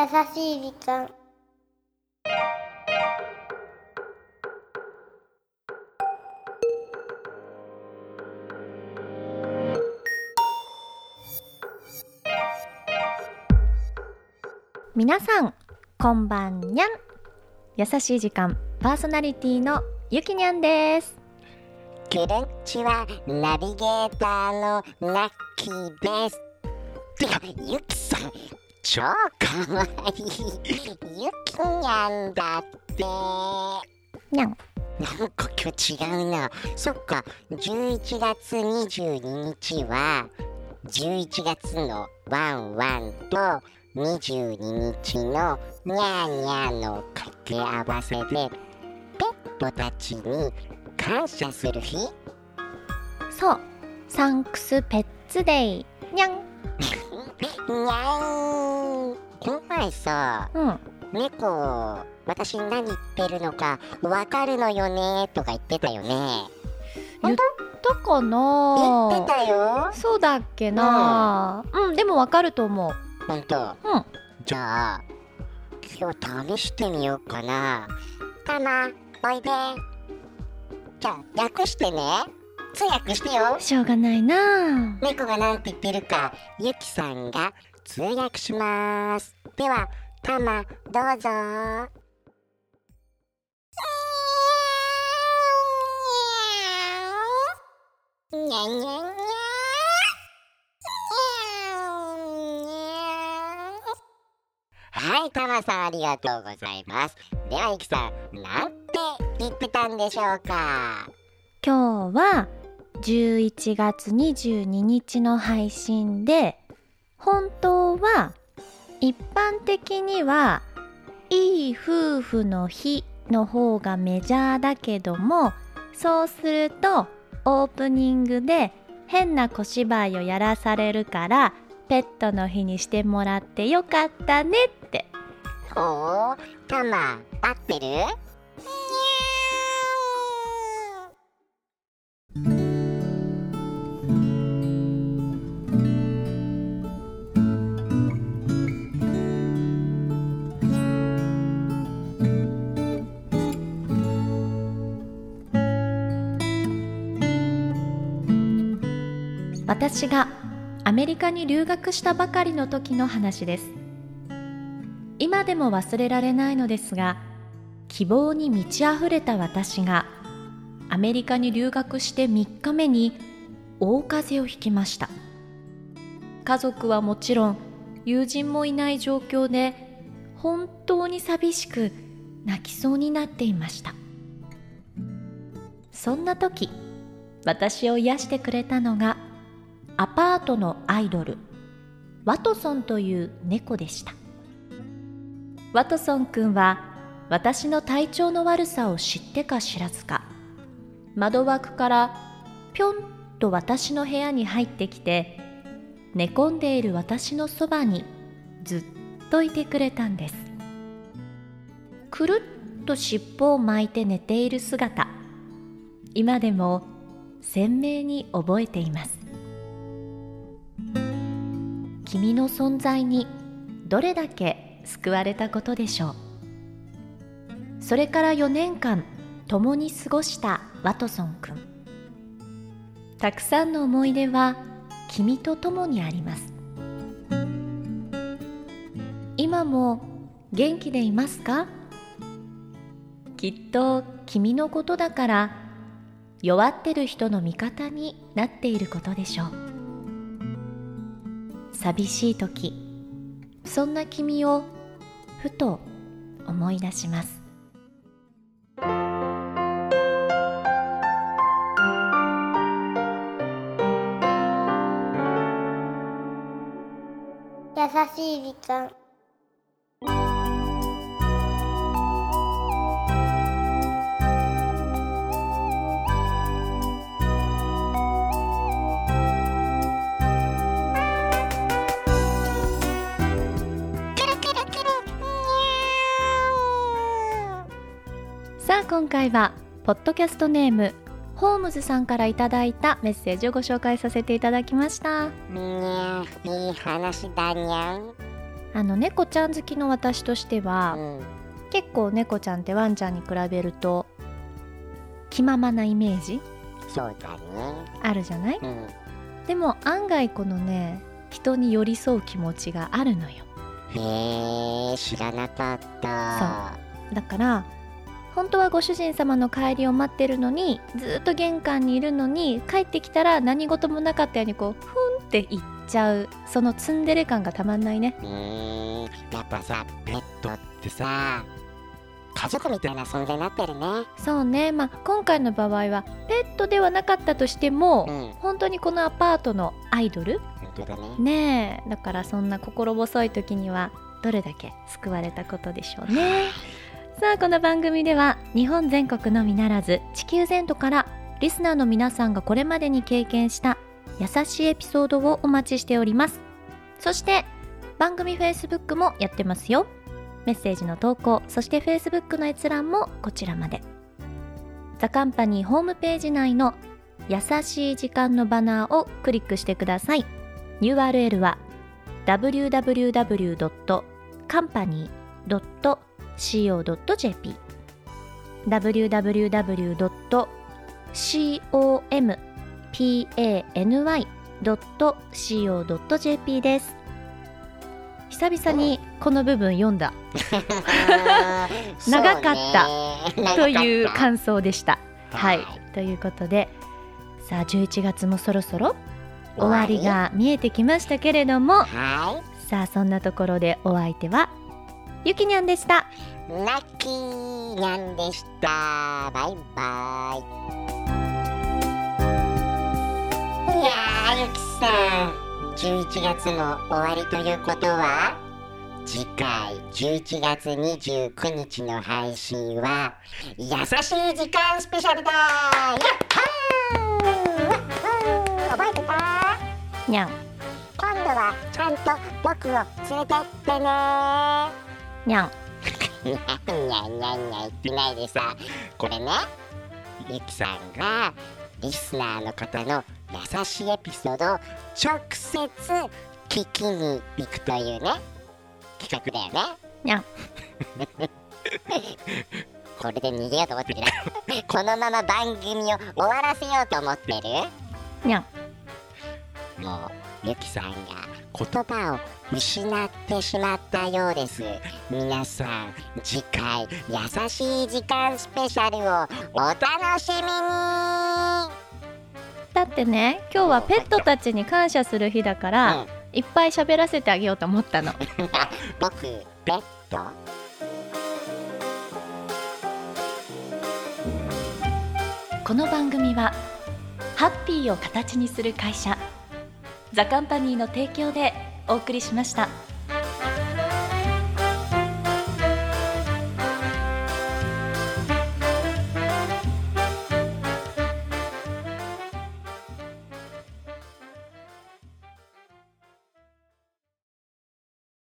優しい時間。皆さんこんばんにゃん。優しい時間パーソナリティのゆきにゃんです。こんにちはナビゲーターのラッキーです。てかゆきさん超かわいいゆきにゃんだって。にゃん？なんか今日違うな。そっか。11月22日は11月のワンワンと22日のニャーニャーの掛け合わせでペットたちに感謝する日？そう。サンクスペッツデイ。にゃんにゃーん前さうん。猫私何言ってるのかわかるのよねとか言ってたよね。言ったか言なってたよ。そうだっけな。うん、でもわかると思う。ほんとうん。じゃあ今日試してみようかな。たまおいで。じゃあ訳してね。通訳してよ。しょうがないな。猫がなんて言ってるかゆきさんが通訳しますではたまどうぞにゃにゃにゃはい、たまさんありがとうございます。では、ゆきさん、なんて言ってたんでしょうか？今日は11月22日の配信で本当は一般的にはいい夫婦の日の方がメジャーだけどもそうするとオープニングで変な小芝居をやらされるからペットの日にしてもらってよかったねって。ほう、たま、合ってる？私がアメリカに留学したばかりの時の話です。今でも忘れられないのですが希望に満ち溢れた私がアメリカに留学して3日目に大風邪をひきました。家族はもちろん友人もいない状況で本当に寂しく泣きそうになっていました。そんな時私を癒してくれたのがアパートのアイドル。ワトソンという猫でした。ワトソンくんは私の体調の悪さを知ってか知らずか。窓枠からぴょんと私の部屋に入ってきて寝込んでいる私のそばにずっといてくれたんです。くるっと尻尾を巻いて寝ている姿。今でも鮮明に覚えています。君の存在にどれだけ救われたことでしょう。それから4年間共に過ごしたワトソンくんたくさんの思い出は君と共にあります。今も元気でいますか？きっと君のことだから弱ってる人の味方になっていることでしょう。寂しい時。そんな君をふと思い出します。優しい時間。今回はポッドキャストネームホームズさんからいただいたメッセージをご紹介させていただきました。にゃいい話だにゃん。あの猫ちゃん好きの私としては、うん。結構猫ちゃんってワンちゃんに比べると気ままなイメージ？そうだね。あるじゃない？うん。でも案外このね人に寄り添う気持ちがあるのよ。へえ知らなかった。だから本当はご主人様の帰りを待ってるのにずっと玄関にいるのに帰ってきたら何事もなかったようにこうふんって行っちゃうそのツンデレ感がたまんないね。うーんやっぱさペットってさ家族みたいな存在になってるね。そうね。まあ今回の場合はペットではなかったとしても、うん。本当にこのアパートのアイドル？本当だね。ねえ。だからそんな心細い時にはどれだけ救われたことでしょうねさあこの番組では日本全国のみならず地球全土からリスナーの皆さんがこれまでに経験した優しいエピソードをお待ちしております。そして番組 Facebook もやってますよ。メッセージの投稿そして Facebook の閲覧もこちらまで。ザカンパニーホームページ内の優しい時間のバナーをクリックしてください。URL は www.company.com www.company.co.jp www.company.co.jp です。久々にこの部分読んだ。長かった。という感想でした。たはい、ということでさあ11月もそろそろ終わりが見えてきましたけれども。はさあそんなところでお相手はゆきにゃんでした。いラッキーニャンでした。バイバイ。いやーゆきさん。11月の終わりということは次回11月29日の配信は優しい時間スペシャルだ。やっはー!覚えてた？にゃん。今度はちゃんと僕を連れてってね。にゃんにゃんにゃんにゃん言ってないでさこれねゆきさんがリスナーの方の優しいエピソードを直接聞きに行くというね企画だよねにゃんこれで逃げようと思ってるこのまま番組を終わらせようと思ってるにゃんもうゆきさんが言葉を失ってしまったようです。皆さん次回優しい時間スペシャルをお楽しみに。だってね今日はペットたちに感謝する日だから、うん。いっぱい喋らせてあげようと思ったの。僕ペット？この番組はハッピーを形にする会社ザカンパニーの提供でお送りしました。